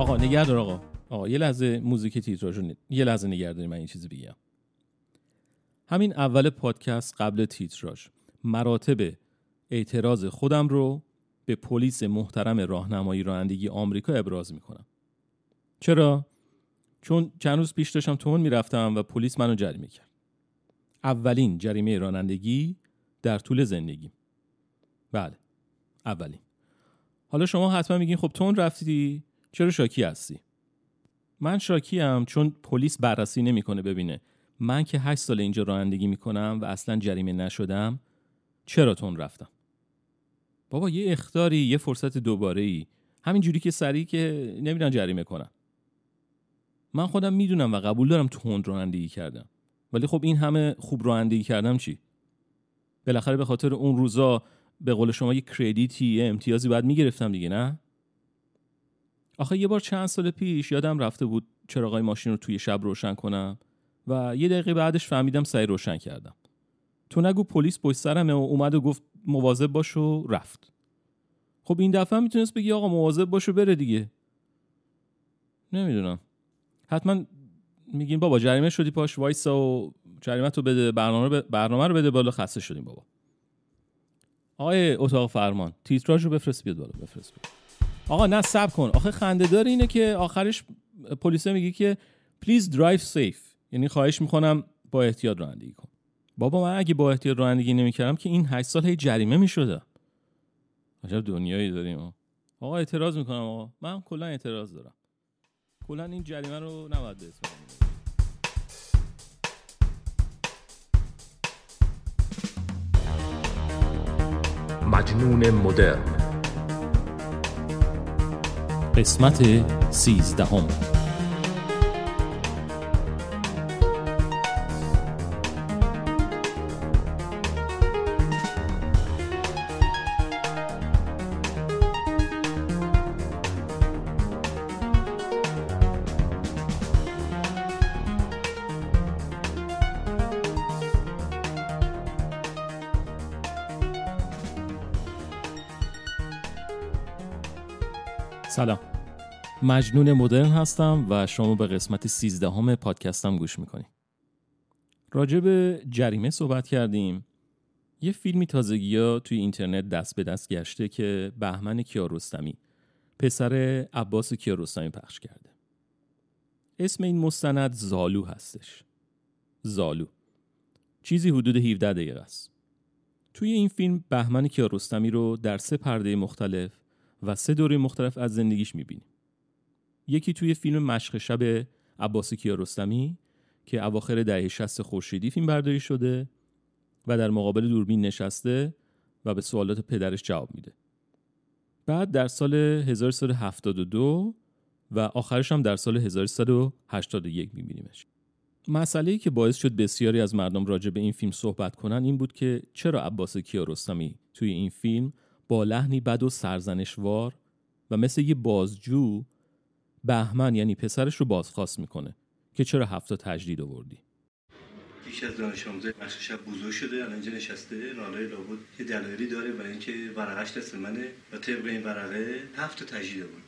آقا نگردار آقا. آقا یه لحظه موزیک تیتراژو. یه لحظه نگرداری من این چیزی بگم. همین اول پادکست قبل تیتراژ مراتب اعتراض خودم رو به پلیس محترم راهنمایی رانندگی آمریکا ابراز می‌کنم. چرا؟ چون چند روز پیش داشتم تون می‌رفتم و پلیس منو جریمه کرد. اولین جریمه رانندگی در طول زندگی. بله اولین. حالا شما حتما میگین خب تون رفتی؟ چرا شاکی هستی؟ من شاکی هم چون پلیس بررسی نمی‌کنه ببینه. من که هشت سال اینجا رانندگی می‌کنم و اصلا جریمه نشدم چرا تون رفتم؟ بابا یه اختاری یه فرصت دوباره ای همین جوری که سریع که نمیدن جریمه کنن. من خودم می‌دونم و قبول دارم تند رانندگی کردم. ولی خب این همه خوب رانندگی کردم چی؟ بالاخره به خاطر اون روزا به قول شما یه کردیتی یه امتیازی باید می‌گرفتم دیگه نه؟ آخه یه بار چند سال پیش یادم رفته بود چراغای ماشین رو توی شب روشن کنم و یه دقیقه بعدش فهمیدم سعی روشن کردم. تو نگو پلیس پشت سرمه و اومد و گفت مواظب باش و رفت. خب این دفعه می‌تونست بگی آقا مواظب باش و بره دیگه. نمی‌دونم. حتما میگین بابا جریمه شدی پاش وایسا و جریمه تو بده برنامه, برنامه رو بده بالا خسته شدیم بابا. آقای اتاق فرمان تیتراژ رو بفرست بیاد بالا بفرست. بیاد. آقا نه صبر کن. آخه خنده دار اینه که آخرش پلیس میگه که please drive safe یعنی خواهش می‌کنم با احتیاط رانندگی کن. بابا من اگه با احتیاط رانندگی نمی‌کردم که این 8 سال هی جریمه می‌شده. عجب دنیایی داریم آقا اعتراض می‌کنم آقا. من کلا اعتراض دارم. کلا این جریمه رو نباید به مجنون مدرن. قسمت سیزدهم. سلام. مجنون مدرن هستم و شما به قسمت سیزدهم پادکستم گوش می‌کنیم راجع به جریمه صحبت کردیم. یه فیلمی تازگی ها توی اینترنت دست به دست گشته که بهمن کیارستمی پسر عباس کیارستمی پخش کرده. اسم این مستند زالو هستش. زالو. چیزی حدود 17 دقیقه است. توی این فیلم بهمن کیارستمی رو در سه پرده مختلف و سه دوره مختلف از زندگیش می‌بینیم. یکی توی فیلم مشق شب عباس کیارستمی که اواخر دهه 60 خورشیدی فیلم برداری شده و در مقابل دوربین نشسته و به سوالات پدرش جواب میده. بعد در سال 1372 و آخرش هم در سال 1381 میبینیمش. مسئله ای که باعث شد بسیاری از مردم راجع به این فیلم صحبت کنن این بود که چرا عباس کیارستمی توی این فیلم با لحنی بد و سرزنشوار و مثل یه بازجو بهمن یعنی پسرش رو بازخواست می‌کنه که چرا هفته تجدید آوردی؟ بیش از دانش آموزه بخش شب بزرگ شده الان اینجا نشسته نالای لابد یه دلایلی داره برای اینکه ورقش دست منه و طبق این ورقه هفت تجدید آورد.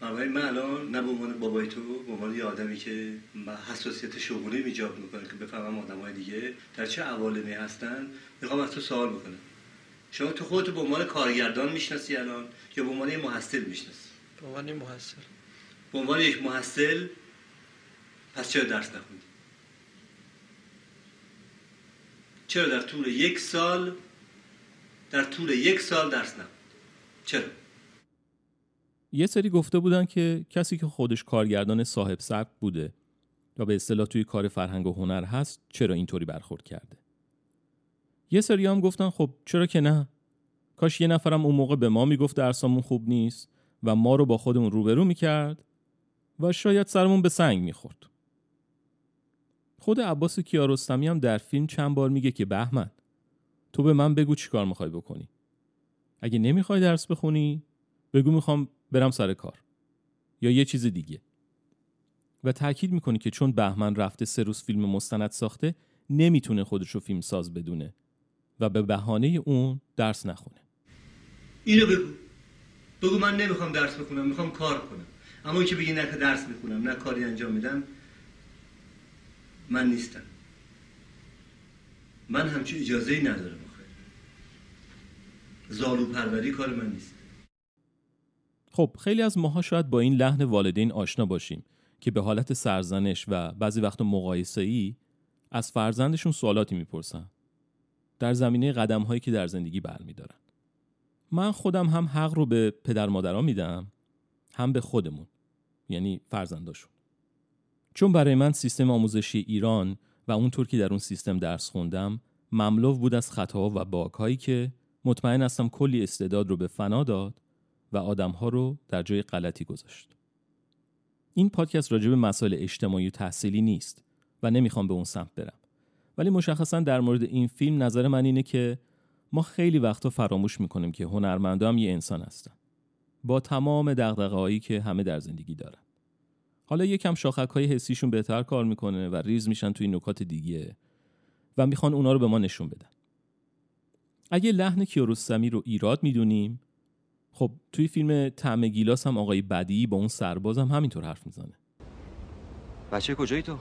بنابراین من الان نه به عنوان بابای تو به عنوان یه آدمی که حساسیت شغلی ایجاب می‌کنه که بفهمم آدمای دیگه در چه عوالمی هستن می‌خوام از تو سوال بکنم. شما تو خودتو به عنوان کارگردان می‌شناسی الان یا به عنوان محصل می‌شناسی؟ به عنوان محصل. به عنوان یک محصل پس چرا درس نخوندی؟ چرا در طول یک سال در طول یک سال درس نخوندی؟ چرا؟ یه سری گفته بودن که کسی که خودش کارگردان صاحب سبک بوده و به اصطلاح توی کار فرهنگ و هنر هست چرا اینطوری برخورد کرده؟ یه سری هم گفتن خب چرا که نه؟ کاش یه نفرم اون موقع به ما می‌گفت درسامون خوب نیست و ما رو با خودمون روبرو می‌کرد و شاید سرمون به سنگ می‌خورد. خود عباس کیارستمی هم در فیلم چند بار میگه که بهمن تو به من بگو چی کار می‌خوای بکنی. اگه نمی‌خوای درس بخونی بگو می‌خوام برم سر کار. یا یه چیز دیگه. و تاکید می‌کنی که چون بهمن رفته سه روز فیلم مستند ساخته نمی‌تونه خودش رو فیلم ساز بدونه و به بهانه اون درس نخونه. اینو بگو. بگو من نمی‌خوام درس بخونم می‌خوام کار کنم. اما که بگی نه که درس می‌خونم نه کاری انجام میدم من نیستم. من همچون اجازه ای ندارم زالو پروری کار من نیست. خب خیلی از ماها شاید با این لحن والدین آشنا باشیم که به حالت سرزنش و بعضی وقت مقایسه ای از فرزندشون سوالاتی می‌پرسن. در زمینه قدم هایی که در زندگی برمیدارن. من خودم هم حق رو به پدر مادران میدم هم به خودمون. یعنی فرزنداشون چون برای من سیستم آموزشی ایران و اونطور که در اون سیستم درس خوندم مملو بود از خطاها و باگهایی که مطمئن هستم کلی استعداد رو به فنا داد و آدمها رو در جای غلطی گذاشت. این پادکست راجع به مسائل اجتماعی و تحصیلی نیست و نمی‌خوام به اون سمت برم. ولی مشخصا در مورد این فیلم نظر من اینه که ما خیلی وقتا فراموش می‌کنیم که هنرمندا هم یه انسان هستن. با تمام دغدغه‌هایی که همه در زندگی دارن. حالا یکم شاخک های حسیشون بهتر کار می‌کنه و ریز میشن توی نکات دیگه و می‌خوان اونا رو به ما نشون بدن. اگه لحن کیارستمی رو ایراد می‌دونیم خب توی فیلم طعم گیلاس هم آقای بدی با اون سرباز هم همینطور حرف می‌زنه بچه کجایی تو؟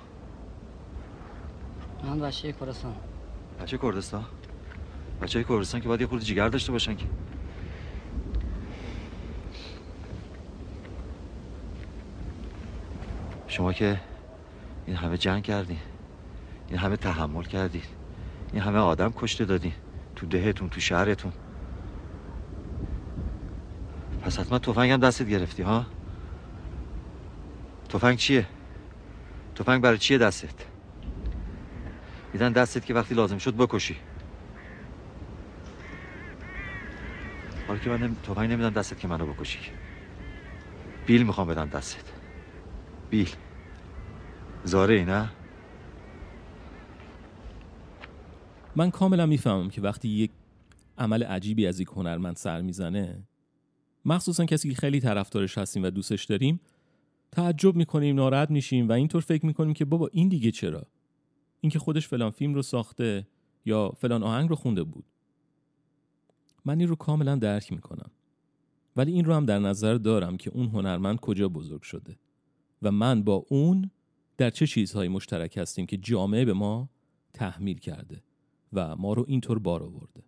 من بچه کردستان بچه کردستان؟ بچه کردستان که باید یه خورده جگر داشته باشن که شما که این همه جنگ کردین. این همه تحمل کردین. این همه آدم کشته دادین. تو دهتون تو شهرتون. پس حتما هم دستت گرفتی ها؟ توفنگ چیه؟ توفنگ برای چیه دستت؟ میدن دستت که وقتی لازم شد بکشی. حالا که من نم... توفنگ نمیدن دستت که منو بکشی. بیل می‌خوام بدن دستت. بیل. زاره نه؟ من کاملا می‌فهمم که وقتی یک عمل عجیبی از یک هنرمند سر می‌زنه مخصوصا کسی که خیلی طرفدارش هستیم و دوستش داریم تعجب می‌کنیم ناراحت میشیم و اینطور فکر می‌کنیم که بابا این دیگه چرا؟ اینکه خودش فلان فیلم رو ساخته یا فلان آهنگ رو خونده بود. من این رو کاملا درک می‌کنم. ولی این رو هم در نظر دارم که اون هنرمند کجا بزرگ شده. و من با اون در چه چیزهایی مشترک هستیم که جامعه به ما تحمیل کرده و ما رو اینطور بار آورده؟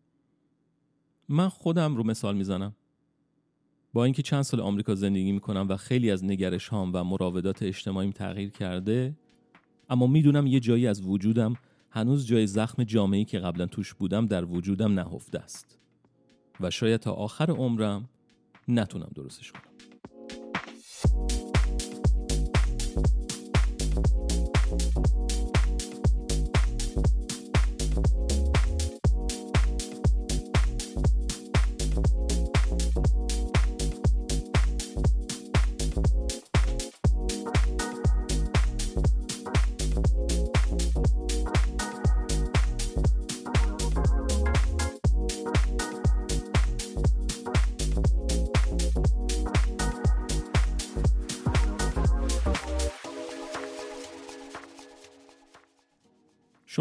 من خودم رو مثال می‌زنم. با اینکه چند سال آمریکا زندگی می‌کنم و خیلی از نگرش هام و مراودات اجتماعیم تغییر کرده اما می‌دونم یه جایی از وجودم هنوز جای زخم جامعه‌ای که قبلا توش بودم در وجودم نهفته است. و شاید تا آخر عمرم نتونم درستش کنم.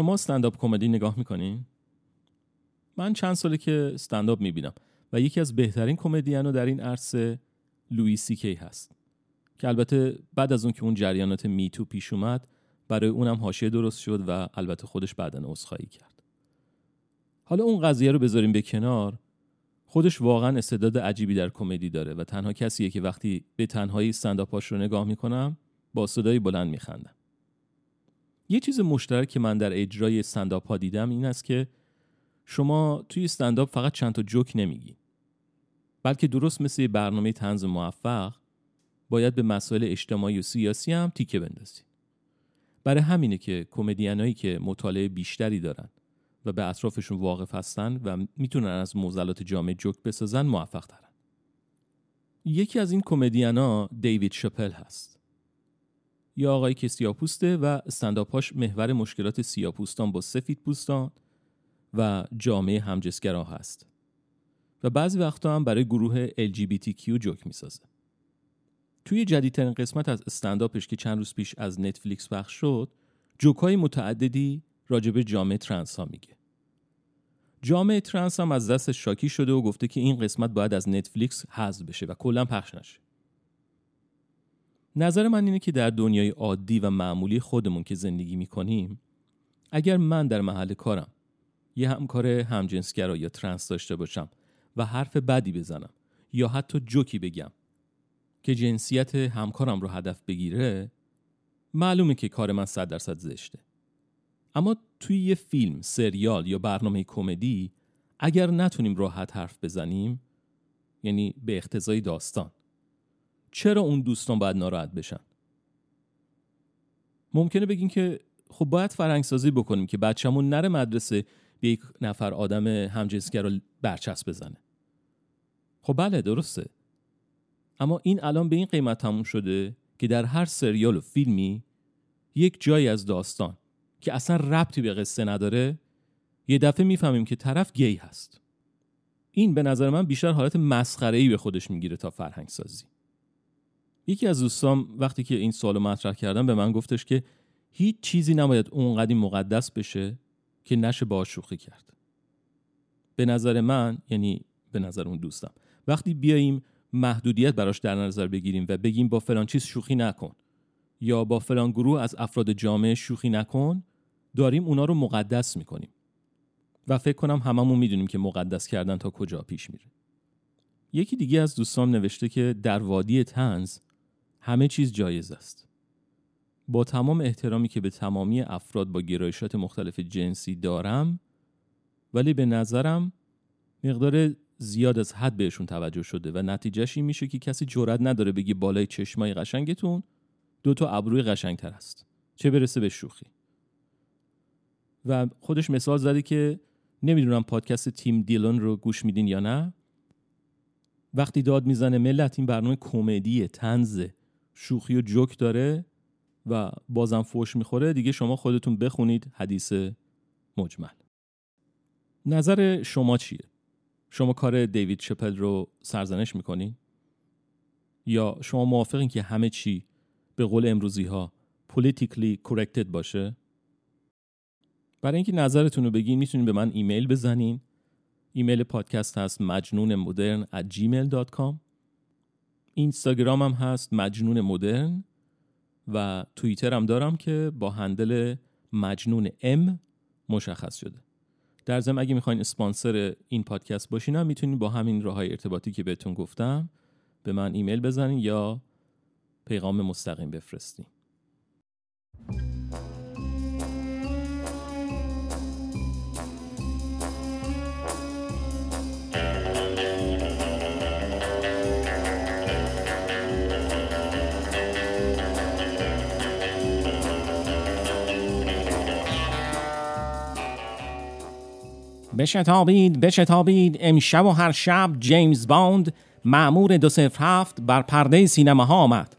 شما استنداپ کمدی نگاه می‌کنین؟ من چند ساله که استنداپ می‌بینم و یکی از بهترین کمدینو در این عرصه لوی سی کی هست که البته بعد از اون که اون جریانات میتو پیش اومد برای اونم حاشیه درست شد و البته خودش بعدا عذرخواهی کرد. حالا اون قضیه رو بذاریم به کنار. خودش واقعا استعداد عجیبی در کمدی داره و تنها کسیه که وقتی به تنهایی استنداپاش رو نگاه می‌کنم با صدای بلند میخندم. یه چیز مشترک که من در اجرای استنداپ ها دیدم این است که شما توی استنداپ فقط چند تا جوک نمیگی. بلکه درست مثل برنامه تنز موفق باید به مسائل اجتماعی و سیاسی هم تیکه بندازی. برای همینه که کمدینایی که مطالعه بیشتری دارن و به اطرافشون واقف هستن و می‌تونن از موزلات جامعه جوک بسازن موفق ترن. یکی از این کمدینا دیوید شپل هست. یا آقایی که سیاپوسته و استنداپاش محور مشکلات سیاپوستان با سفید پوستان و جامعه همجنسگرا هست. و بعضی وقتا هم برای گروه LGBTQ جوک می‌سازه. توی جدیدترین قسمت از استنداپش که چند روز پیش از نتفلیکس پخش شد جوکای متعددی راجب جامعه ترنس ها میگه. جامعه ترنس هم از دست شاکی شده و گفته که این قسمت باید از نتفلیکس حذف بشه و کلا پخش نشه. نظر من اینه که در دنیای عادی و معمولی خودمون که زندگی می‌کنیم اگر من در محل کارم یه همکار همجنسگرا یا ترنس داشته باشم و حرف بدی بزنم یا حتی جوکی بگم که جنسیت همکارم رو هدف بگیره معلومه که کار من صد درصد زشته. اما توی یه فیلم، سریال یا برنامه کمدی اگر نتونیم راحت حرف بزنیم یعنی به اختزای داستان. چرا اون دوستان باید ناراحت بشن؟ ممکنه بگین که خب باید فرهنگسازی بکنیم که بچه‌مون نره مدرسه به یک نفر آدم همجنسگر رو برچسب بزنه. خب بله درسته. اما این الان به این قیمت تموم شده که در هر سریال و فیلمی یک جایی از داستان که اصلا ربطی به قصه نداره یه دفعه می‌فهمیم که طرف گی هست. این به نظر من بیشتر حالت مسخره ای به خودش می‌گیره تا فرهنگ سازی یکی از دوستان وقتی که این سوالو مطرح کردم به من گفتش که هیچ چیزی نباید اونقدی مقدس بشه که نشه با شوخی کرد. به نظر من یعنی به نظر اون دوستم وقتی بیاییم محدودیت براش در نظر بگیریم و بگیم با فلان چیز شوخی نکن یا با فلان گروه از افراد جامعه شوخی نکن داریم اونا رو مقدس می‌کنیم. و فکر کنم هممون می‌دونیم که مقدس کردن تا کجا پیش میره. یکی دیگه از دوستان نوشته که در وادی تنز همه چیز جایز است. با تمام احترامی که به تمامی افراد با گرایشات مختلف جنسی دارم ولی به نظرم مقدار زیاد از حد بهشون توجه شده و نتیجهش این میشه که کسی جرئت نداره بگی بالای چشمای قشنگتون دو تا ابروی قشنگتر است چه برسه به شوخی. و خودش مثال زده که نمی‌دونم پادکست تیم دیلون رو گوش میدین یا نه. وقتی داد می‌زنه ملت این برنامه کمدی تنز شوخی و جوک داره و بازم فوش می‌خوره دیگه شما خودتون بخونید حدیث مجمل نظر شما چیه؟ شما کار دیوید شپل رو سرزنش می‌کنین؟ یا شما موافقین که همه چی به قول امروزی ها politically corrected باشه؟ برای اینکه نظرتون رو بگین می‌تونین به من ایمیل بزنین ایمیل پادکست هست مجنون مدرن at gmail.com اینستاگرام هم هست مجنون مدرن و توییتر هم دارم که با هندل مجنون ام مشخص شده. در ضمن اگه می‌خواین اسپانسر این پادکست باشین هم می‌تونین با همین راه های ارتباطی که بهتون گفتم به من ایمیل بزنین یا پیغام مستقیم بفرستین. بشتابید بشتابید امشب و هر شب جیمز باند مأمور دو هفت بر پرده سینما ها آمد.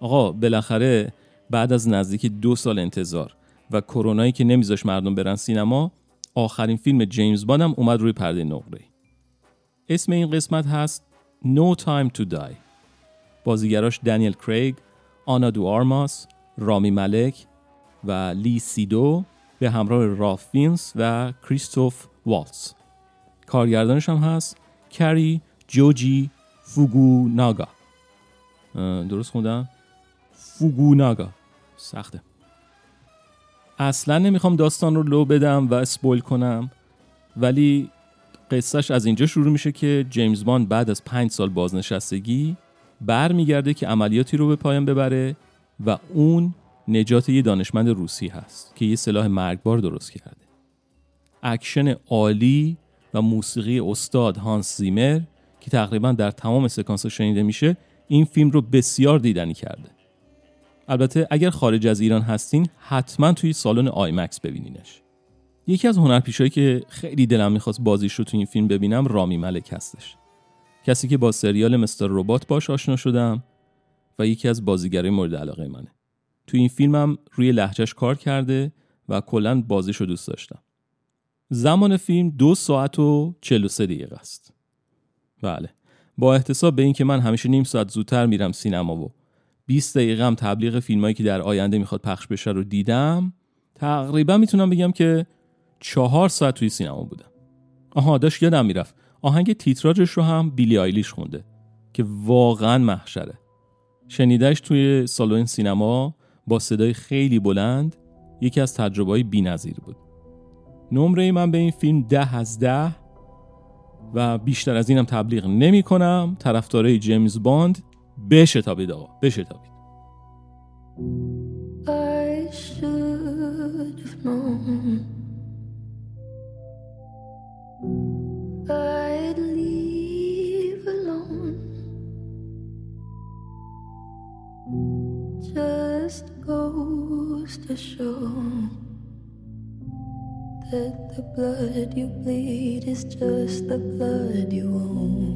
آقا بالاخره بعد از نزدیک دو سال انتظار و کرونایی که نمیذاشت مردم برن سینما آخرین فیلم جیمز باند هم اومد روی پرده نقره‌ای. اسم این قسمت هست No Time to Die. بازیگراش دنیل کریگ، آنا دو آرماس، رامی ملک و لی سیدو به همراه راف فینس و کریستوف والتس کارگردانش هم هست کری جوجی فوگو ناگا درست خوندم؟ فوگو ناگا سخته. اصلا نمی‌خوام داستان رو لو بدم و اسپویل کنم ولی قصهش از اینجا شروع میشه که جیمز باند بعد از پنج سال بازنشستگی برمیگرده که عملیاتی رو به پایان ببره و اون نجات یه دانشمند روسی هست که یه سلاح مرگبار درست کرده. اکشن عالی و موسیقی استاد هانس زیمر که تقریبا در تمام سکانس شنیده میشه این فیلم رو بسیار دیدنی کرده. البته اگر خارج از ایران هستین حتما توی سالن IMAX ببینینش. یکی از هنرپیشه‌هایی که خیلی دلم می‌خواست بازیش رو توی این فیلم ببینم رامی ملک هستش. کسی که با سریال Mr. Robot باش آشنا شدم و یکی از بازیگرای مورد علاقه منه. تو این فیلمم روی لحجهش کار کرده و کلا بازیش رو دوست داشتم. زمان فیلم دو ساعت و 43 دقیقه است. بله. با احتساب به اینکه من همیشه نیم ساعت زودتر میرم سینما و 20 دقیقه هم تبلیغ فیلمایی که در آینده می‌خواد پخش بشه رو دیدم تقریبا می‌تونم بگم که چهار ساعت توی سینما بودم. آها داشت یادم می‌رفت. آهنگ تیتراژش رو هم بیلی آیلیش خونده که واقعا محشره. شنیدش توی سالن سینما با صدای خیلی بلند یکی از تجربه های بی بود. نمره من به این فیلم ده از ده و بیشتر از اینم تبلیغ نمی کنم طرفدارای جیمز باند بشتابید آقا بشتابید Just goes to show that the blood you bleed is just the blood you own.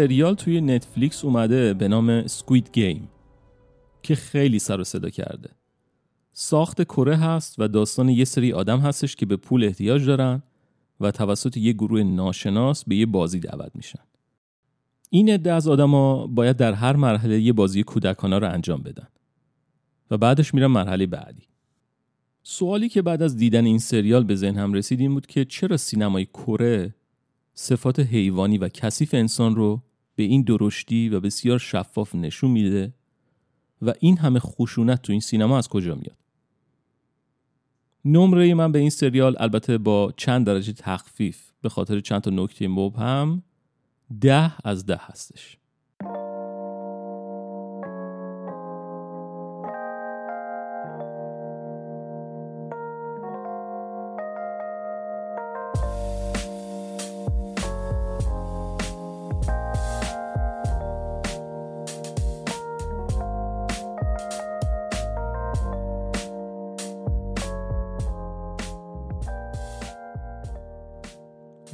سریال توی نتفلیکس اومده به نام سکوید گیم که خیلی سر و صدا کرده. ساخت کره هست و داستان یه سری آدم هستش که به پول احتیاج دارن و توسط یه گروه ناشناس به یه بازی دعوت میشن. این عده از آدما باید در هر مرحله یه بازی کودکانه رو انجام بدن و بعدش میرن مرحله بعدی. سوالی که بعد از دیدن این سریال به ذهنم رسید این بود که چرا سینمای کره صفات حیوانی و کثیف انسان رو به این درشتی و بسیار شفاف نشون میده و این همه خشونت تو این سینما از کجا میاد؟ نمره من به این سریال البته با چند درجه تخفیف به خاطر چند تا نکته مبهم ده از ده هستش.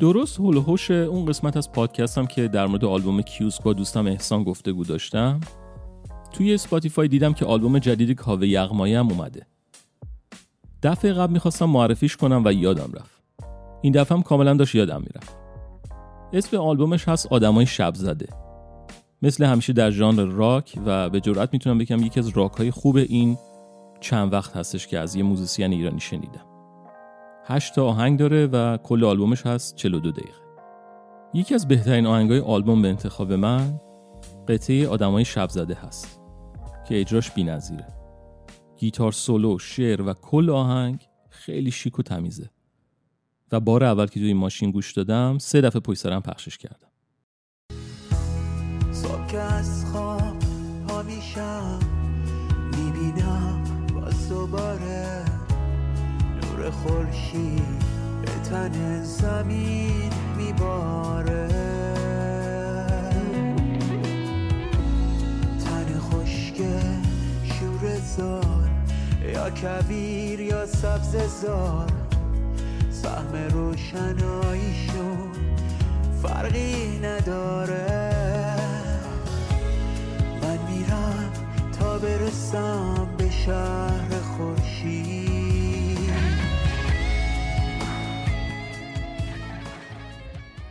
درست حول و حوش اون قسمت از پادکستم که در مورد آلبوم کیوسک با دوستم احسان گفتگو داشتم. توی اسپاتیفای دیدم که آلبوم جدید کاوه یغمایی هم اومده. دفعه قبل می‌خواستم معرفیش کنم و یادم رفت. این دفعه هم کاملا داشت یادم می‌رفت. اسم آلبومش هست آدمای شب زده. مثل همیشه در ژانر راک و به جرات می‌تونم بگم یکی از راک های خوب این چند وقت هستش که از یه موزیسین ایرانی شنیدم. 8 تا آهنگ داره و کل آلبومش هست 42 دقیقه. یکی از بهترین آهنگای آلبوم به انتخاب من قطعه آدمای شب زده هست که اجراش بی‌نظیره. گیتار سولو، شعر و کل آهنگ خیلی شیک و تمیزه. و بار اول که توی این ماشین گوش دادم سه دفعه پشت سرم پخشش کردم. که از خواب می‌بینم باز دوباره خورشید به تن زمین میباره. تن خشک شور زار یا کبیر یا سبز زار سهم روشناییشون فرقی نداره. من میرم تا برسم به شهر خورشید.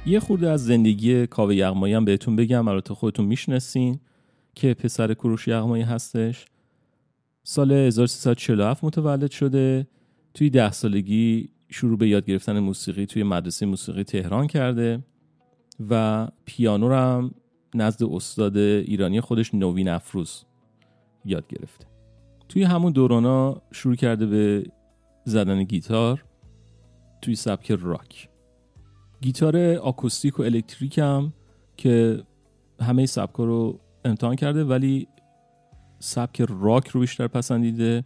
یه خورده از زندگی کاوه یغمایی هم بهتون بگم البته خودتون می‌شناسین که پسر کروش یغمایی هستش. سال 1347 متولد شده. توی ده سالگی شروع به یاد گرفتن موسیقی توی مدرسه موسیقی تهران کرده و پیانو رو هم نزد استاد ایرانی خودش نوین افروز یاد گرفته. توی همون دورانا شروع کرده به زدن گیتار توی سبک راک. گیتار آکوستیک و الکتریک هم که همه سبکا رو امتحان کرده ولی سبک راک رو بیشتر پسندیده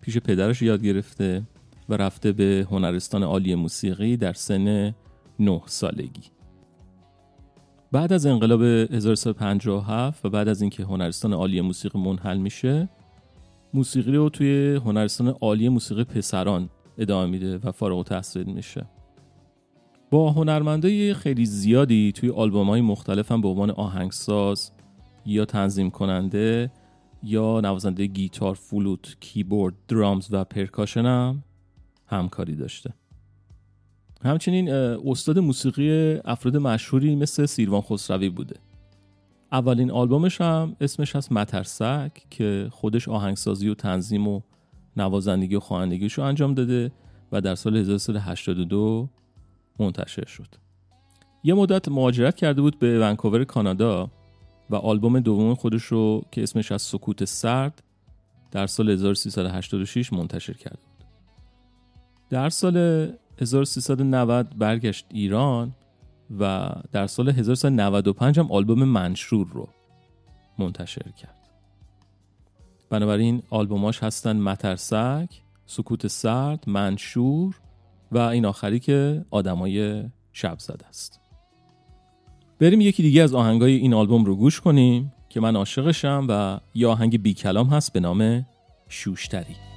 پیش پدرش یاد گرفته و رفته به هنرستان عالی موسیقی در سن 9 سالگی. بعد از انقلاب 1357 و بعد از اینکه هنرستان عالی موسیقی منحل میشه موسیقی رو توی هنرستان عالی موسیقی پسران ادامه میده و فارغ التحصیل میشه. با هنرمندای خیلی زیادی توی آلبوم های مختلف هم به عنوان آهنگساز یا تنظیم کننده یا نوازنده گیتار، فلوت، کیبورد، درامز و پرکاشن هم همکاری داشته. همچنین استاد موسیقی افراد مشهوری مثل سیروان خسروی بوده. اولین آلبومش هم اسمش هست مترسک که خودش آهنگسازی و تنظیم و نوازندگی و خوانندگیش رو انجام داده و در سال 1382 منتشر شد. یه مدت مهاجرت کرده بود به ونکوور کانادا و آلبوم دوم خودش رو که اسمش از سکوت سرد در سال 1386 منتشر کرده بود. در سال 1390 برگشت ایران و در سال 1395 هم آلبوم منشور رو منتشر کرد. بنابراین آلبوماش هستن مترسک، سکوت سرد، منشور و این آخری که آدمای شب زده است. بریم یکی دیگه از آهنگای این آلبوم رو گوش کنیم که من عاشقشم و یه آهنگ بی کلام هست به نام شوشتری.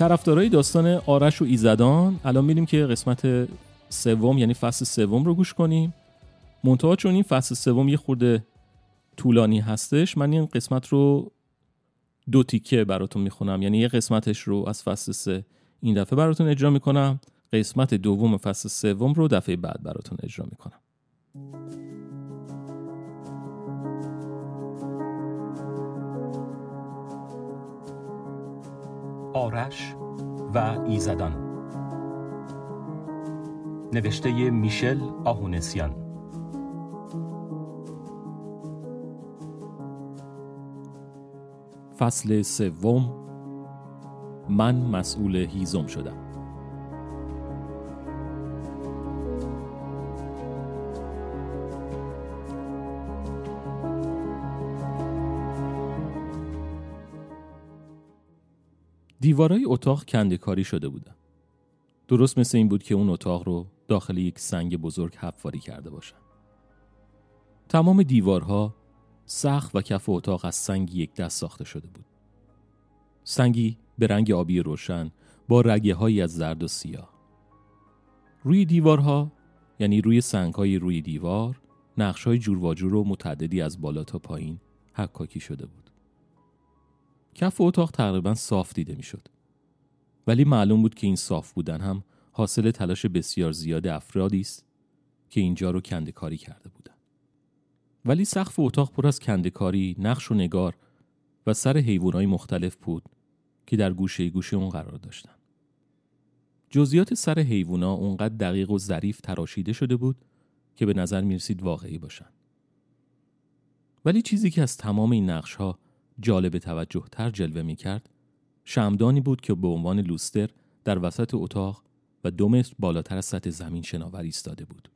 طرفدارای داستان آرش و ایزدان الان میریم که قسمت سوم یعنی فصل سوم رو گوش کنیم. منتها چون این فصل سوم یه خورده طولانی هستش من این قسمت رو دو تیکه براتون می‌خونم. یعنی یه قسمتش رو از فصل سه این دفعه براتون اجرا می‌کنم. قسمت دوم فصل سوم رو دفعه بعد براتون اجرا می‌کنم. آرش و ایزدان. نوشته میشل آهونسیان. فصل سوم. من مسئول هیزم شدم. دیوارای اتاق کندکاری شده بودن. درست مثل این بود که اون اتاق رو داخل یک سنگ بزرگ حفاری کرده باشن. تمام دیوارها سخت و کف اتاق از سنگی یک دست ساخته شده بود. سنگی به رنگ آبی روشن با رگه هایی از زرد و سیاه. روی دیوارها یعنی روی سنگ های روی دیوار نقش های جور و متعددی از بالا تا پایین حکاکی شده بود. کف اتاق تقریبا صاف دیده می‌شد. ولی معلوم بود که این صاف بودن هم حاصل تلاش بسیار زیاد افرادی است که اینجا رو کندکاری کرده بودن. ولی سقف اتاق پر از کندکاری، نقش و نگار و سر حیوانای مختلف بود که در گوشه گوشه اون قرار داشتن. جزئیات سر حیوونا اونقدر دقیق و ظریف تراشیده شده بود که به نظر می‌رسید واقعی باشن. ولی چیزی که از تمام این نقش ها جالب توجه تر جلوه می کرد شمدانی بود که به عنوان لوستر در وسط اتاق و دو متر بالاتر از سطح زمین شناور ایستاده بود.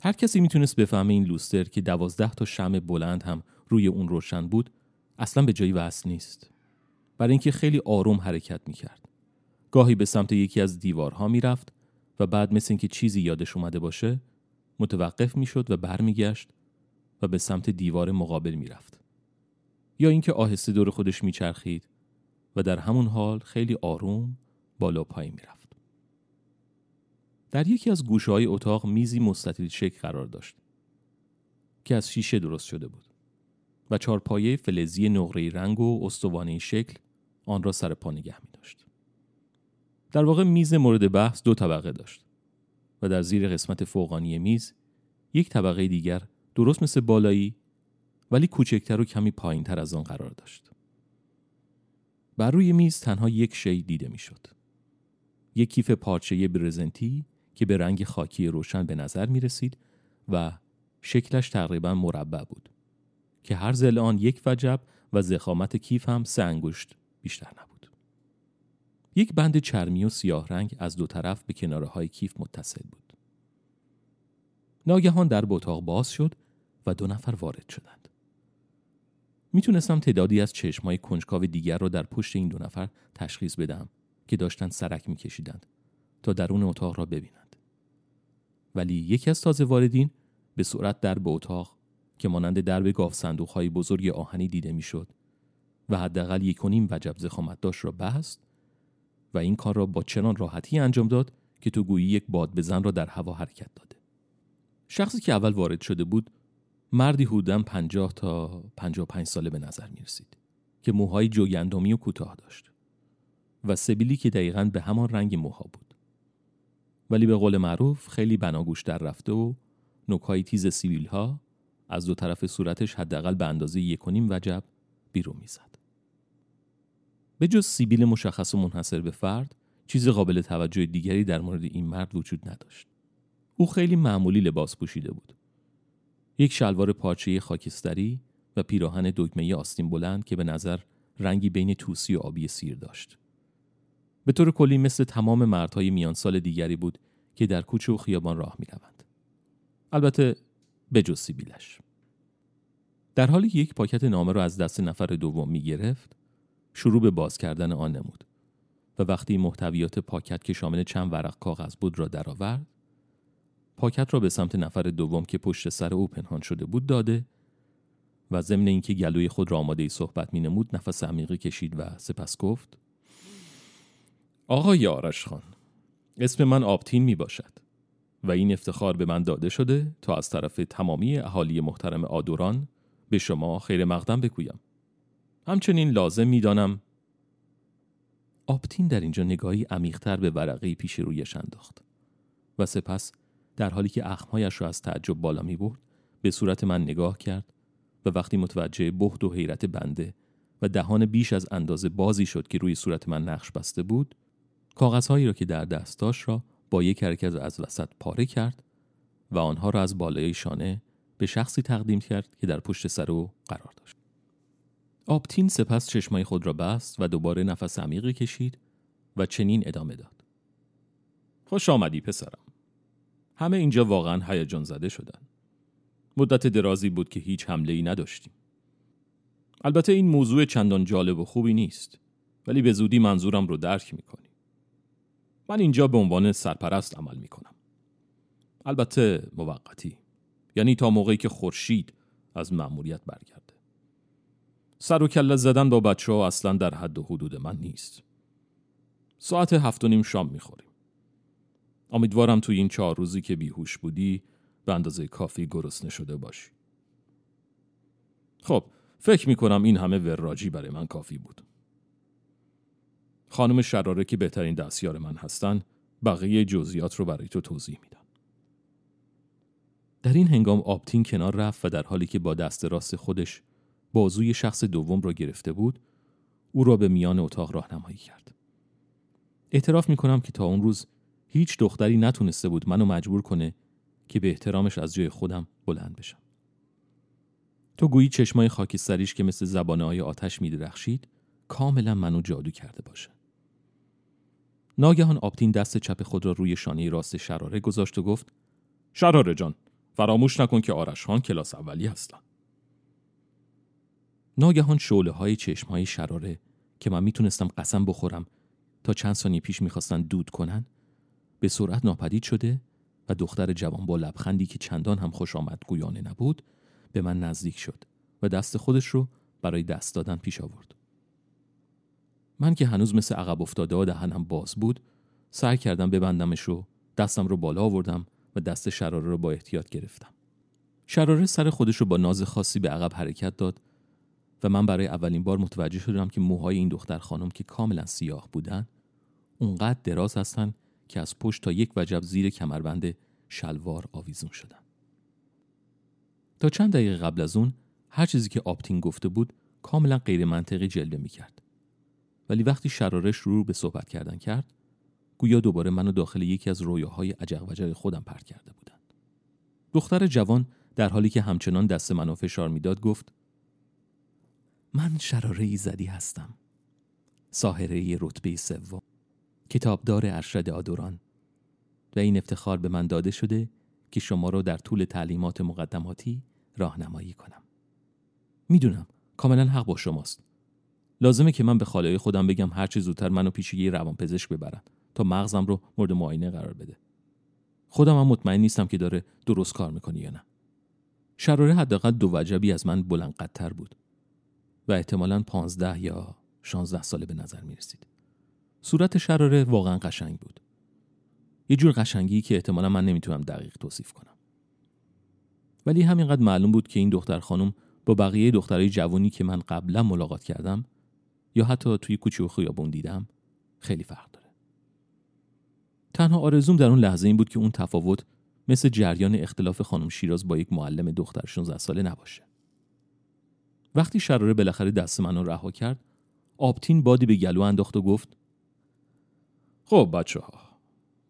هر کسی می‌تونست بفهمه این لوستر که دوازده تا شم بلند هم روی اون روشن بود اصلا به جایی وصل نیست. برای اینکه خیلی آروم حرکت می‌کرد. گاهی به سمت یکی از دیوارها می‌رفت و بعد مثل اینکه چیزی یادش اومده باشه متوقف می‌شد و برمیگشت و به سمت دیوار مقابل می‌رفت. یا اینکه آهسته دور خودش میچرخید و در همون حال خیلی آروم بالا پایین می‌رفت. در یکی از گوشه های اتاق میزی مستطیل شکل قرار داشت که از شیشه درست شده بود و چارپایه فلزی نقره رنگ و استوانه شکل آن را سر پا نگه می داشت. در واقع میز مورد بحث دو طبقه داشت و در زیر قسمت فوقانی میز یک طبقه دیگر درست مثل بالایی ولی کوچکتر و کمی پایین تر از آن قرار داشت. بر روی میز تنها یک شی دیده می‌شد. یک کیف پارچه برزنتی که به رنگ خاکی روشن به نظر می رسید و شکلش تقریبا مربع بود که هر زل آن یک وجب و زخامت کیف هم سه انگشت بیشتر نبود. یک بند چرمی و سیاه رنگ از دو طرف به کناره های کیف متصل بود. ناگهان در اتاق باز شد و دو نفر وارد شدند. می‌تونستم تعدادی از چشمای کنجکاو دیگر را در پشت این دو نفر تشخیص بدم که داشتند سرک میکشیدند تا درون اتاق را ببینند. ولی یکی از تازه واردین به سرعت در به اتاق که مانند درب گاف صندوق های بزرگ آهنی دیده می‌شد و حداقل یک و نیم وجب زخامت داشت را بست و این کار را با چنان راحتی انجام داد که تو گویی یک باد بزن را در هوا حرکت داده. شخصی که اول وارد شده بود مردی حدوداً پنجاه تا پنجاه پنج ساله به نظر می رسید که موهای جوگندمی و کوتاه داشت و سبیلی که دقیقا به همان رنگ موها بود ولی به قول معروف خیلی بناگوش در رفته و نوکهای تیز سیبیل ها از دو طرف صورتش حداقل به اندازه یک نیم وجب بیرون می‌زد. به جز سیبیل مشخص و منحصر به فرد چیز قابل توجه دیگری در مورد این مرد وجود نداشت. او خیلی معمولی لباس پوشیده بود. یک شلوار پارچه خاکستری و پیراهن دکمه آستین بلند که به نظر رنگی بین توسی و آبی سیر داشت. به طور کلی مثل تمام مردهای میان سال دیگری بود که در کوچه و خیابان راه می روند. البته به جز سیبیلش. در حالی که یک پاکت نامه را از دست نفر دوم می گرفت، شروع به باز کردن آن نمود و وقتی محتویات پاکت که شامل چند ورق کاغذ بود را درآورد، پاکت را به سمت نفر دوم که پشت سر او پنهان شده بود داده و ضمن اینکه گلوی خود را آماده صحبت می نمود نفس عمیقی کشید و سپس گفت آقای آرش خان اسم من آبتین می باشد و این افتخار به من داده شده تا از طرف تمامی اهالی محترم آدوران به شما خیر مقدم بگویم. همچنین لازم می دانم آبتین در اینجا نگاهی عمیقتر به ورقه پیش رویش انداخت و سپس در حالی که اخمهایش را از تعجب بالا می برد به صورت من نگاه کرد و وقتی متوجه بخت و حیرت بنده و دهان بیش از اندازه بازی شد که روی صورت من نقش بسته بود کاغذهایی را که در دست داشت را با یک حرکت از وسط پاره کرد و آنها را از بالای شانه به شخصی تقدیم کرد که در پشت سر او قرار داشت. آبتین سپس چشمای خود را بست و دوباره نفس عمیقی کشید و چنین ادامه داد. خوش آمدی پسرم. همه اینجا واقعا هیجان زده شدن. مدت درازی بود که هیچ حمله ای نداشتیم. البته این موضوع چندان جالب و خوبی نیست ولی به زودی منظورم رو درک می‌کنی. من اینجا به عنوان سرپرست عمل می‌کنم. البته موقتی. یعنی تا موقعی که خورشید از مأموریت برگرده. سر و کله زدن با بچه ها اصلا در حد و حدود من نیست. ساعت هفت و نیم شام می‌خوریم. امیدوارم توی این چهار روزی که بیهوش بودی به اندازه کافی گرسنه شده باشی. خب فکر می‌کنم این همه وراجی برای من کافی بود. خانم شراره که بهترین دستیار من هستن بقیه جزئیات رو برای تو توضیح میدم. در این هنگام آپتین کنار رفت و در حالی که با دست راست خودش بازوی شخص دوم را گرفته بود او را به میان اتاق راهنمایی کرد اعتراف می کنم که تا اون روز هیچ دختری نتونسته بود منو مجبور کنه که به احترامش از جای خودم بلند بشم. تو گویی چشمای خاکستریش که مثل زبانه های آتش می درخشید کاملا منو جادو کرده باشه. ناگهان آپتین دست چپ خود را روی شانه راست شراره گذاشت و گفت شراره جان فراموش نکن که آرش خان کلاس اولی هستن. ناگهان شعله های چشم های شراره که من می‌تونستم قسم بخورم تا چند ثانیه پیش می‌خواستن دود کنن به سرعت ناپدید شده و دختر جوان با لبخندی که چندان هم خوش آمد گویانه نبود به من نزدیک شد و دست خودش رو برای دست دادن پیش آورد. من که هنوز مثل عقب افتاده و دهنم باز بود سعی کردم ببندمش رو دستم رو بالا آوردم و دست شراره رو با احتیاط گرفتم. شراره سر خودش رو با ناز خاصی به عقب حرکت داد و من برای اولین بار متوجه شدم که موهای این دختر خانم که کاملا سیاه بودن اونقدر دراز هستن که از پشت تا یک وجب زیر کمربند شلوار آویزون شدن. تا چند دقیقه قبل از اون هر چیزی که آپتین گفته بود کاملا غیر منطقی جلوه می کرد. ولی وقتی شراره شروع به صحبت کردن کرد گویا دوباره منو داخل یکی از رویاهای عجق وجق خودم پرت کرده بودند. دختر جوان در حالی که همچنان دست منو فشار می‌داد گفت من شراره زدی هستم. ساهره رتبه سوم. کتابدار ارشد آدوران و این افتخار به من داده شده که شما رو در طول تعلیمات مقدماتی راهنمایی کنم. می‌دونم کاملا حق با شماست. لازمه که من به خالای خودم بگم هر چه زودتر منو پیش یه روانپزشک ببرن تا مغزم رو مورد معاینه قرار بده. خودم هم مطمئن نیستم که داره درست کار می‌کنه یا نه. شراره حداقل دو وجبی از من بلند قدتر بود و احتمالا پانزده یا شانزده ساله به نظر می رسید. صورت شراره واقعا قشنگ بود. یه جور قشنگی که احتمالا من نمی‌تونم دقیق توصیف کنم. ولی همینقدر معلوم بود که این دختر خانم با بقیه دخترای جوانی که من قبلا ملاقات کردم یا حتی توی کوچه و خیابون دیدم خیلی فرق داره. تنها آرزوم در اون لحظه این بود که اون تفاوت مثل جریان اختلاف خانم شیراز با یک معلم دختر 16 ساله نباشه. وقتی شراره بالاخره دست منو رها کرد آبتین بادی به گلو انداخت و گفت خب بچه ها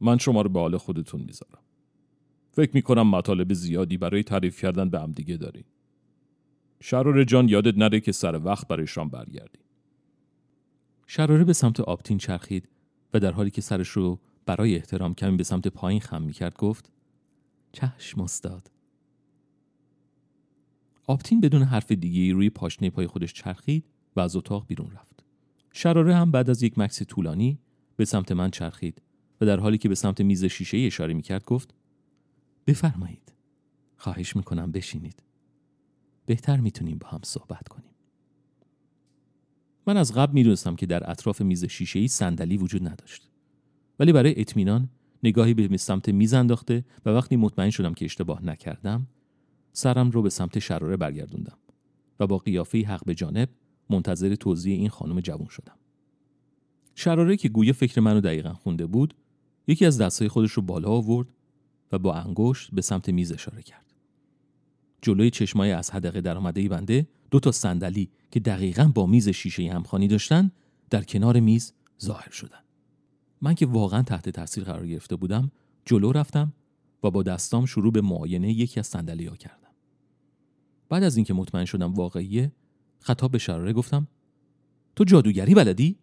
من شما رو به حال خودتون می‌ذارم. فکر می‌کنم مطالب زیادی برای تعریف کردن به دیگه داری. شراره جان یادت نره که سر وقت برای شام برگردی شراره به سمت آبتین چرخید و در حالی که سرش رو برای احترام کمی به سمت پایین خم می‌کرد گفت چشم استاد. آبتین بدون حرف دیگه روی پاشنه پای خودش چرخید و از اتاق بیرون رفت. شراره هم بعد از یک مکس طولانی به سمت من چرخید و در حالی که به سمت میز شیشه اشاره می‌کرد گفت بفرمایید. خواهش می‌کنم بشینید. بهتر می‌تونیم با هم صحبت کنیم. من از قبل می‌دونستم که در اطراف میز شیشه ای صندلی وجود نداشت. ولی برای اطمینان نگاهی به سمت میز انداخته و وقتی مطمئن شدم که اشتباه نکردم سرم رو به سمت شراره برگردوندم و با قیافه حق به جانب منتظر توضیح این خانم جوان شدم. شراره که گویه فکر منو دقیقا خونده بود یکی از دستای خودش رو بالا آورد و با انگشت به سمت میز اشاره کرد. جلوی چشمای از حدقه درآمده بنده دو تا صندلی که دقیقا با میز شیشه همخوانی داشتن در کنار میز ظاهر شدن. من که واقعا تحت تاثیر قرار گرفته بودم جلو رفتم و با دستام شروع به معاینه یکی از صندلی ها کردم. بعد از اینکه مطمئن شدم واقعیه خطاب به شراره گفتم تو جادوگری بلدی؟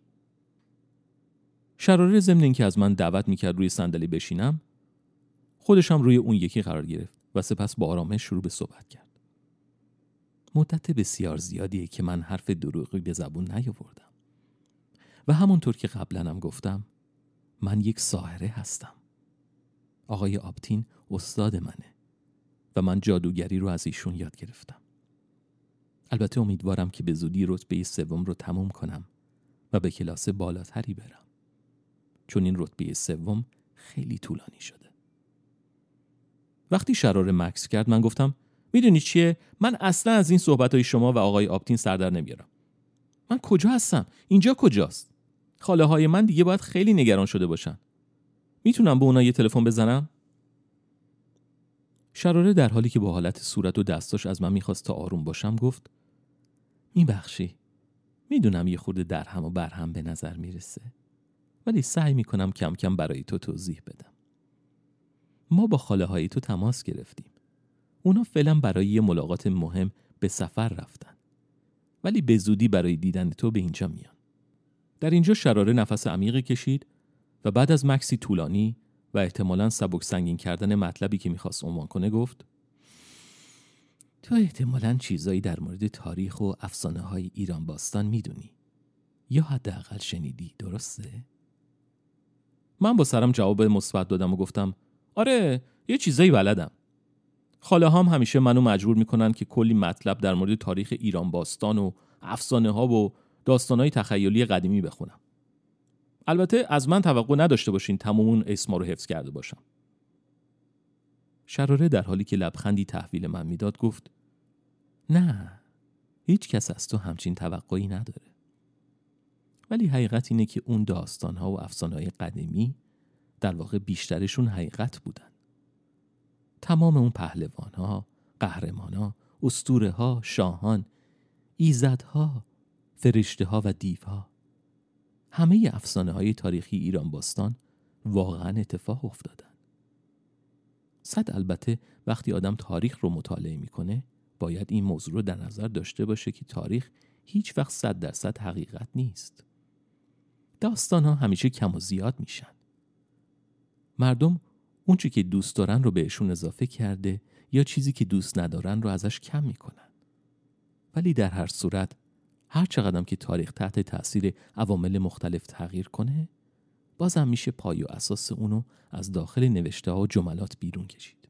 شراره ضمن اینکه از من دعوت می‌کرد روی صندلی بشینم خودشم روی اون یکی قرار گرفت و سپس با آرامش شروع به صحبت کرد. مدت بسیار زیادیه که من حرف دروغی به زبون نیاوردم. و همونطور که قبلا گفتم من یک ساهره هستم. آقای آبتین استاد منه. و من جادوگری رو از ایشون یاد گرفتم. البته امیدوارم که به زودی رتبه سوم رو تموم کنم و به کلاس بالاتری برم. چون این رتبه سوم خیلی طولانی شده. وقتی شرار مکس کرد من گفتم می‌دونی چیه من اصلا از این صحبت های شما و آقای آپتین سردر نمیارم. من کجا هستم؟ اینجا کجاست؟ خاله های من دیگه باید خیلی نگران شده باشن. می‌تونم به اونا یه تلفن بزنم؟ شراره در حالی که با حالت صورت و دستاش از من می‌خواست تا آروم باشم گفت میبخشی می‌دونم یه خورده در هم و بر هم به نظر می‌رسه ولی سعی می‌کنم کم کم برای تو توضیح بدم. ما با خاله های تو تماس گرفتیم. اونا فعلا برای یه ملاقات مهم به سفر رفتن. ولی به زودی برای دیدن تو به اینجا میان. در اینجا شراره نفس عمیقی کشید و بعد از مکسی طولانی و احتمالا سبک سنگین کردن مطلبی که می‌خواست عنوان کنه گفت تو احتمالا چیزایی در مورد تاریخ و افسانه های ایران باستان می‌دونی یا حداقل شنیدی درسته؟ من با سرم جواب مثبت دادم و گفتم آره یه چیزایی بلدم. خاله هم همیشه منو مجبور می‌کنن که کلی مطلب در مورد تاریخ ایران باستان و افسانه ها و داستان های تخیلی قدیمی بخونم. البته از من توقع نداشته باشین تمامون اسما رو حفظ کرده باشم. شراره در حالی که لبخندی تحویل من می‌داد گفت نه هیچ کس از تو همچین توقعی نداره. ولی حقیقت اینه که اون داستان ها و افسانه های قدیمی در واقع بیشترشون حقیقت بودن. تمام اون پهلوان ها قهرمان استوره ها شاهان ایزدها فرشته ها و دیوها همه افسانه های تاریخی ایران باستان واقعا اتفاق افتادن. صد البته وقتی آدم تاریخ رو مطالعه می‌کنه باید این موضوع رو در نظر داشته باشه که تاریخ هیچ وقت صد درصد حقیقت نیست. داستان ها همیشه کم و زیاد میشن. مردم اون که دوست دارن رو بهشون اضافه کرده یا چیزی که دوست ندارن رو ازش کم می‌کنن. ولی در هر صورت هر چقدر که تاریخ تحت تاثیر عوامل مختلف تغییر کنه بازم میشه پای و اساس اونو از داخل نوشته ها و جملات بیرون کشید.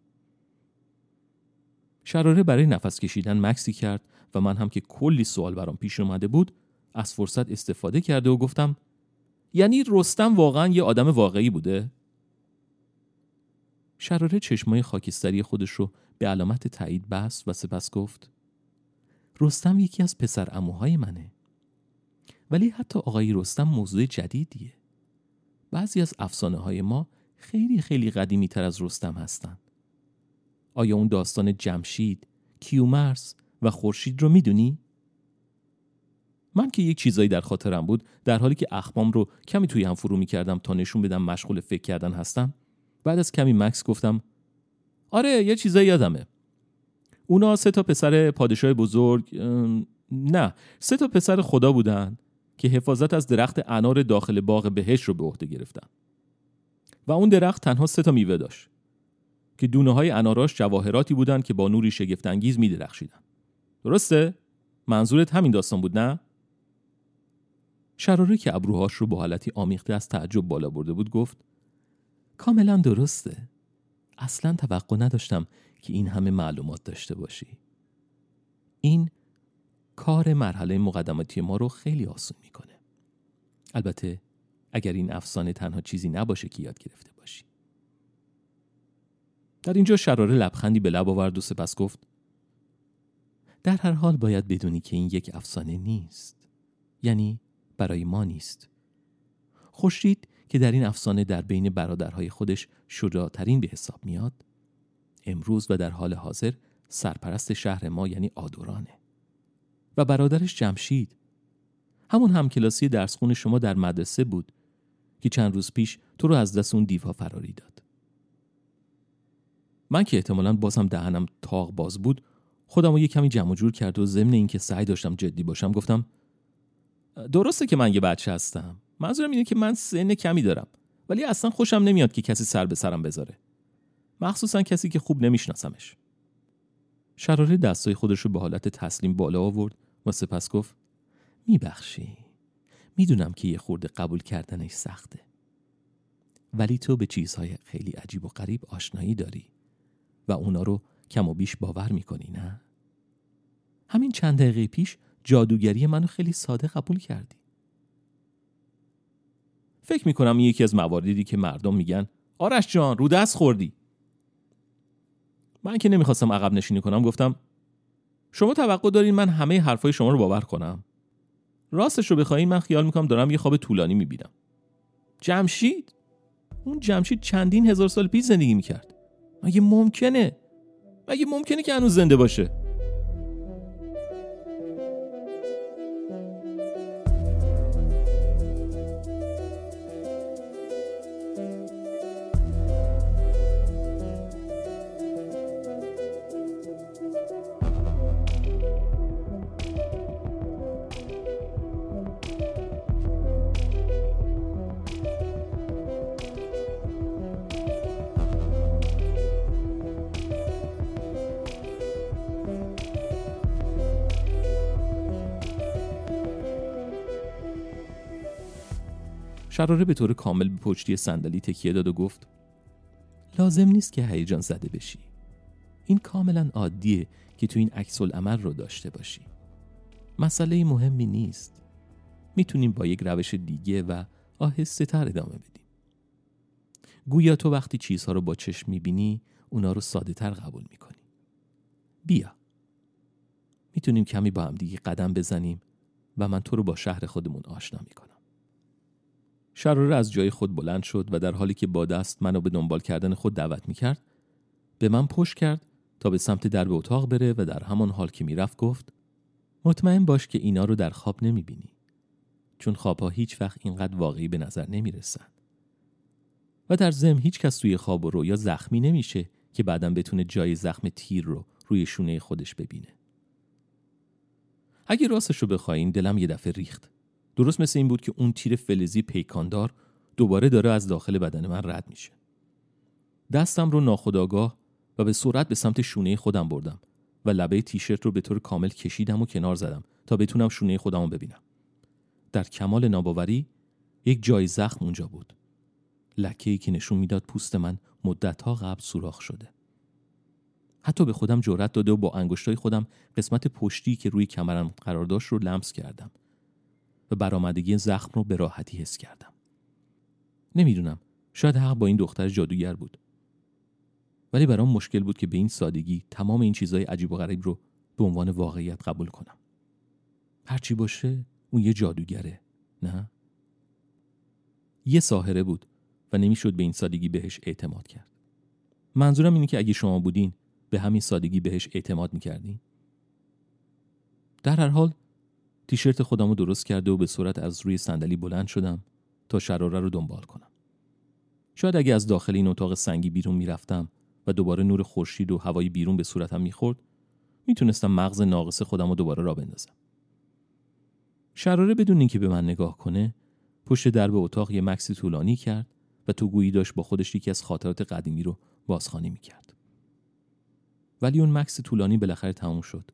شراره برای نفس کشیدن مکسی کرد و من هم که کلی سوال برام پیش اومده بود از فرصت استفاده کرده و گفتم یعنی رستم واقعا یه آدم واقعی بوده؟ شراره چشمای خاکستری خودش رو به علامت تایید بست و سپس گفت رستم یکی از پسر اموهای منه ولی حتی آقای رستم موضوع جدیدیه بعضی از افسانه های ما خیلی خیلی قدیمی تر از رستم هستن آیا اون داستان جمشید، کیومرس و خورشید رو می‌دونی؟ من که یک چیزایی در خاطرم بود در حالی که اخمام رو کمی توی هم فرو می‌کردم تا نشون بدم مشغول فکر کردن هستم بعد از کمی مکس گفتم آره یه چیزایی یادمه اونا سه تا پسر پادشاه بزرگ نه سه تا پسر خدا بودن که حفاظت از درخت انار داخل باغ بهش رو به عهده گرفتن و اون درخت تنها سه تا میوه داشت که دونه های اناراش جواهراتی بودن که با نوری شگفتانگیز می درخشیدن. درسته؟ منظورت همین داستان بود نه؟ شراره که ابروهاش رو با حالتی آمیخته از تعجب بالا برده بود گفت کاملا درسته. اصلا توقع نداشتم که این همه معلومات داشته باشی. این کار مرحله مقدماتی ما رو خیلی آسون می‌کنه. البته اگر این افسانه تنها چیزی نباشه که یاد گرفته باشی. در اینجا شراره لبخندی به لب آورد و سپس گفت در هر حال باید بدونی که این یک افسانه نیست. یعنی برای ما نیست. خورشید که در این افسانه در بین برادرهای خودش شجاعترین به حساب میاد امروز و در حال حاضر سرپرست شهر ما یعنی آدورانه. و برادرش جمشید. همون همکلاسی درسخون شما در مدرسه بود که چند روز پیش تو رو از دست اون دیوها فراری داد. من که احتمالا بازم دهنم تاق باز بود خودم رو یه کمی جمع جور کرد و ضمن اینکه سعی داشتم جدی باشم گفتم درسته که من یه بچه هستم. منظورم اینه که من سن کمی دارم. ولی اصلا خوشم نمیاد که کسی سر به سرم بذاره. مخصوصا کسی که خوب نمیشناسمش. شراره دستای خودش رو به حالت تسلیم بالا آورد و سپس گفت میبخشی. می‌دونم که یه خورده قبول کردنش سخته. ولی تو به چیزهای خیلی عجیب و غریب آشنایی داری و اونا رو کم و بیش باور می‌کنی نه؟ همین چند دقیقه پیش جادوگری منو خیلی ساده قبول کردی. فکر می‌کنم یکی از مواردی که مردم میگن آرش جان رو دست خوردی. من که نمی‌خواستم عقب نشینی کنم گفتم شما توقع دارین من همه حرفای شما رو باور کنم. راستش رو بخواین من خیال می‌کنم دارم یه خواب طولانی می‌بینم. جمشید؟ اون جمشید چندین هزار سال پیش زندگی می‌کرد. مگه ممکنه؟ مگه ممکنه که هنوز زنده باشه؟ شراره به طور کامل به پشتی صندلی تکیه داد و گفت لازم نیست که هیجان زده بشی. این کاملا عادیه که تو این عکس عمل رو داشته باشی. مسئله مهمی نیست. می‌تونیم با یک روش دیگه و آهسته تر ادامه بدیم. گویا تو وقتی چیزها رو با چشم می‌بینی اونا رو ساده تر قبول می‌کنی. بیا. می‌تونیم کمی با هم دیگه قدم بزنیم و من تو رو با شهر خودمون آشنا می‌کنم. شراره از جای خود بلند شد و در حالی که با دست منو به دنبال کردن خود دعوت می‌کرد به من پشت کرد تا به سمت درب اتاق بره و در همان حال که می‌رفت گفت مطمئن باش که اینا رو در خواب نمی‌بینی چون خوابها هیچ وقت اینقدر واقعی به نظر نمی‌رسن. و در زم هیچ کس توی خواب و رویا زخمی نمیشه که بعدم بتونه جای زخم تیر رو روی شونه خودش ببینه. اگه راستش رو بخواین دلم یه دفعه ریخت. درست مثل این بود که اون تیر فلزی پیکاندار دوباره داره از داخل بدن من رد میشه. دستم رو ناخداگاه و به سرعت به سمت شونه خودم بردم و لبه تیشرت رو به طور کامل کشیدم و کنار زدم تا بتونم شونه خودم رو ببینم. در کمال ناباوری یک جای زخم اونجا بود. لکه ای که نشون می‌داد پوست من مدتها قبل سوراخ شده. حتی به خودم جرأت داده و با انگشتای خودم قسمت پشتی که روی کمرم قرار داشت رو لمس کردم. و برآمدگی زخم رو به راحتی حس کردم. نمی‌دونم شاید حق با این دختر جادوگر بود. ولی برام مشکل بود که به این سادگی تمام این چیزهای عجیب و غریب رو به عنوان واقعیت قبول کنم. هرچی باشه اون یه جادوگره نه؟ یه ساهره بود و نمی‌شد به این سادگی بهش اعتماد کرد. منظورم اینه که اگه شما بودین به همین سادگی بهش اعتماد می‌کردین؟ در هر حال تیشرت خودم رو درست کرده و به صورت از روی صندلی بلند شدم تا شراره رو دنبال کنم. شاید اگه از داخل این اتاق سنگی بیرون می‌رفتم و دوباره نور خورشید و هوای بیرون به صورتم می‌خورد می‌تونستم مغز ناقص خودم رو دوباره را بندازم. شراره بدون اینکه به من نگاه کنه پشت درب اتاق یه مکسی طولانی کرد و تو گویی داشت با خودش یکی از خاطرات قدیمی رو بازخوانی می‌کرد. ولی اون مکس طولانی بالاخره تموم شد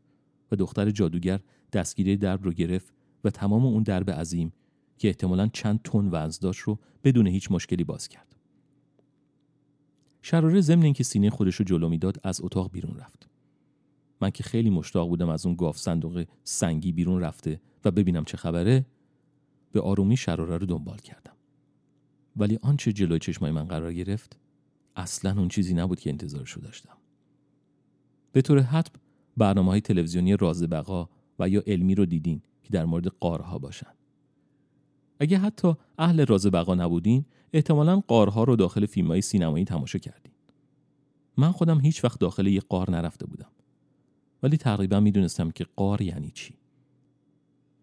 و دختر جادوگر دستگیری درب رو گرفت و تمام اون درب عظیم که احتمالا چند تن وزن داشت رو بدون هیچ مشکلی باز کرد. شراره ضمن اینکه سینه خودش رو جلو می‌داد از اتاق بیرون رفت. من که خیلی مشتاق بودم از اون گاف صندوق سنگی بیرون رفته و ببینم چه خبره به آرومی شراره رو دنبال کردم. ولی آنچه جلوی چشمای من قرار گرفت اصلا اون چیزی نبود که انتظارش رو داشتم. به طور حتم برنامه های تلویزیونی راز بقا و یا علمی رو دیدین که در مورد قارها باشن. اگه حتی اهل راز بقا نبودین احتمالا قارها رو داخل فیلم های سینمایی تماشا کردین. من خودم هیچ وقت داخل یه قار نرفته بودم. ولی تقریبا می‌دونستم که قار یعنی چی.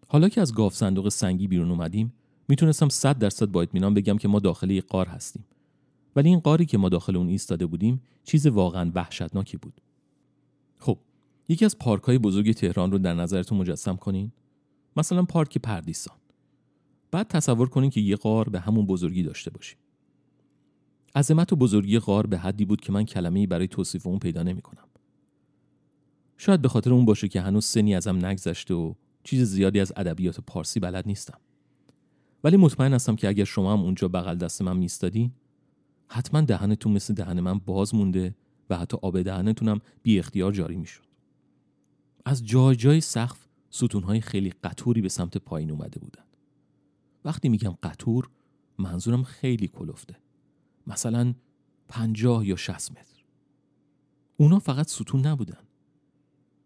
حالا که از گاف صندوق سنگی بیرون اومدیم می‌تونستم صد درصد با اطمینان بگم که ما داخل یه قار هستیم. ولی این قاری که ما داخل اون ایستاده بودیم چیز واقعا وحشتناکی بود. یکی از پارک های بزرگ تهران رو در نظرتون مجسم کنین مثلا پارک پردیسان بعد تصور کنین که یه غار به همون بزرگی داشته باشیم عظمت و بزرگی غار به حدی بود که من کلمه‌ای برای توصیف اون پیدا نمی‌کنم. شاید به خاطر اون باشه که هنوز سنی ازم نگذشته و چیز زیادی از ادبیات پارسی بلد نیستم. ولی مطمئن هستم که اگر شما هم اونجا بغل دست من میستادین حتما دهنتون مثل دهن من باز مونده و حتی آب دهنتونم بی اختیار جاری می‌شد. از جای جای سقف ستونهای خیلی قطوری به سمت پایین اومده بودن. وقتی میگم قطور منظورم خیلی کلفته. مثلا پنجاه یا شست متر. اونا فقط ستون نبودن.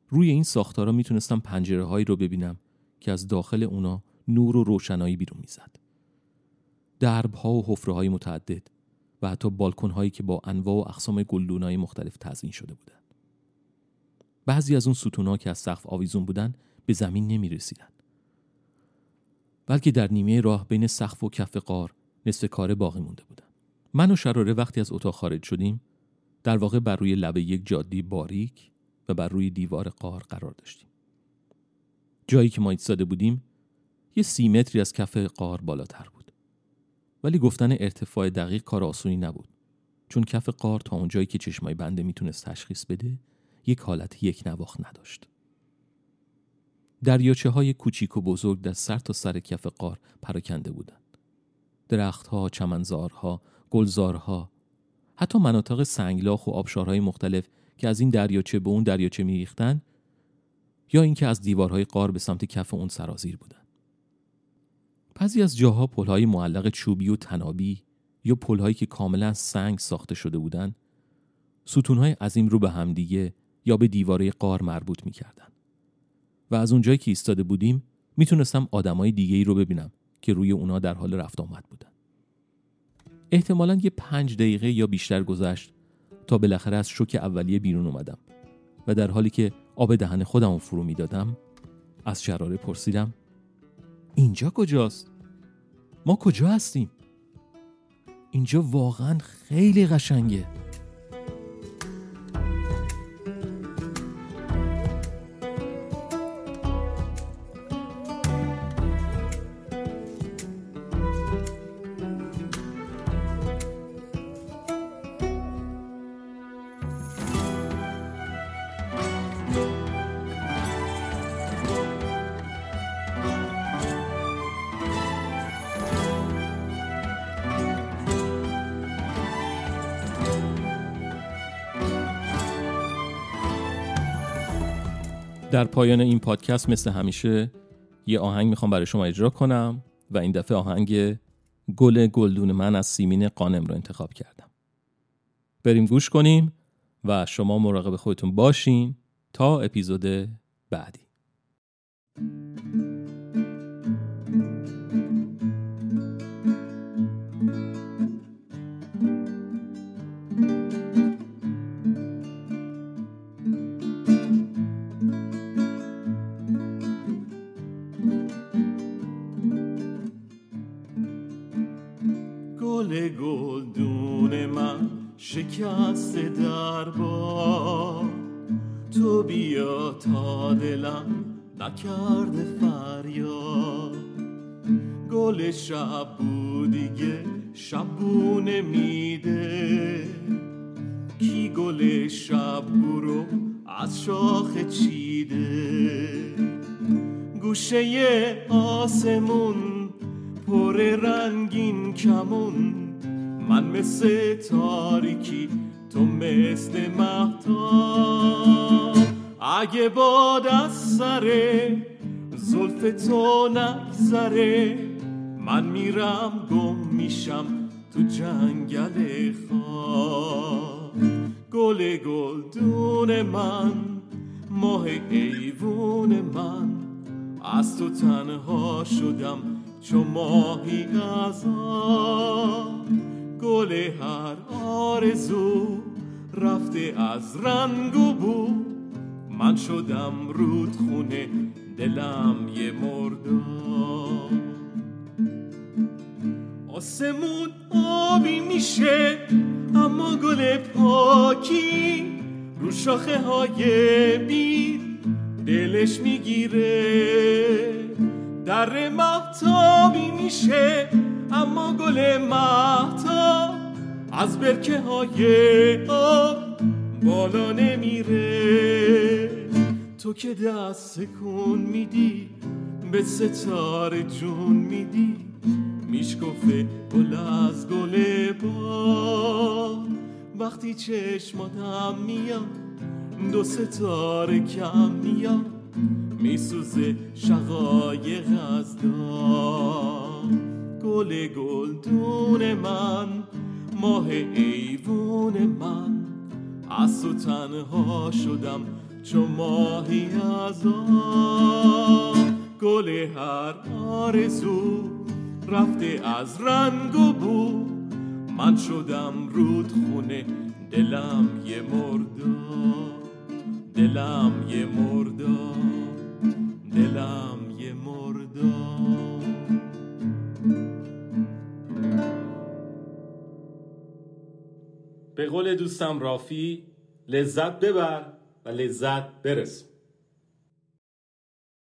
روی این ساختارا می‌تونستم پنجره هایی رو ببینم که از داخل اونا نور و روشنایی بیرون می‌زد. درب ها و حفره های متعدد و حتی بالکن هایی که با انواع و اقسام گلدون های مختلف تزیین شده بودن. بعضی از اون ستونها که از سقف آویزون بودن به زمین نمی رسیدن. بلکه در نیمه راه بین سقف و کف قار نصف کار باقی مونده بودن. من و شراره وقتی از اتاق خارج شدیم در واقع بر روی لبه یک جادی باریک و بر روی دیوار قار قرار داشتیم. جایی که ما ایستاده بودیم یه سی متری از کف قار بالاتر بود. ولی گفتن ارتفاع دقیق کار آسونی نبود. چون کف قار تا اونجایی که چشمای بنده می‌تونست تشخیص بده یک حالت یک نواخت نداشت. دریاچه های کوچیک و بزرگ در سر تا سر کف قار پراکنده بودند. درختها، چمنزارها، گلزارها، حتی مناطق سنگلاخ و آبشارهای مختلف که از این دریاچه به اون دریاچه میریختن یا اینکه از دیوارهای قار به سمت کف اون سرازیر بودن. بعضی از جاها پلهای معلق چوبی و تنابی یا پلهایی که کاملا سنگ ساخته شده بودند ستونهای عظیم رو به همدیگه یا به دیواره قار مربوط می‌کردن و از اونجایی که ایستاده بودیم می‌تونستم آدمای دیگه ای رو ببینم که روی اونا در حال رفت آمد بودن احتمالا یه پنج دقیقه یا بیشتر گذشت تا بالاخره از شوک اولیه بیرون اومدم و در حالی که آب دهن خودم فرو می‌دادم از شراره پرسیدم اینجا کجاست؟ ما کجا هستیم؟ اینجا واقعا خیلی قشنگه در پایان این پادکست مثل همیشه یه آهنگ می‌خوام برای شما اجرا کنم و این دفعه آهنگ گل گلدون من از سیمین قانم رو انتخاب کردم. بریم گوش کنیم و شما مراقب خودتون باشین تا اپیزود بعدی. گل گلدون من شکست در بار تو بیا تا دلم نکرده فریاد. گل شب دیگه شبونه میده کی گل شب رو از شاخ چیده؟ گوشه آسمون پر رنگین کمون. من مثل تاریکی تو مثل مهتاب اگه باد از سر زلف تو نگذره من میرم گم میشم تو جنگل خواب گل گلدون من ماه ایوون من از تو تنها شدم چو ماهی از گل هر آرزو رفته از رنگ و بو. من شدم رود خونه دلم یه مردم آسمون آبی میشه اما گل پاکی رو شاخه های بیر دلش می‌گیره. در محتابی میشه اما گل محتاب از برکه های آب بالا نمیره. تو که دست سکون میدی به ستاره جون میدی. میشکفه گل از گل با وقتی چشماتم میاد دو ستاره کم میاد. میسوزه شقایق از گل گلدون من ماه ایوون من. از تو تنها شدم چون ماهی از گل هر آرزو رفته از رنگ و بو. من شدم رود خونه دلم یه مردم دلم یه مردار دلم یه مردار به قول دوستم رافی لذت ببر و لذت برس.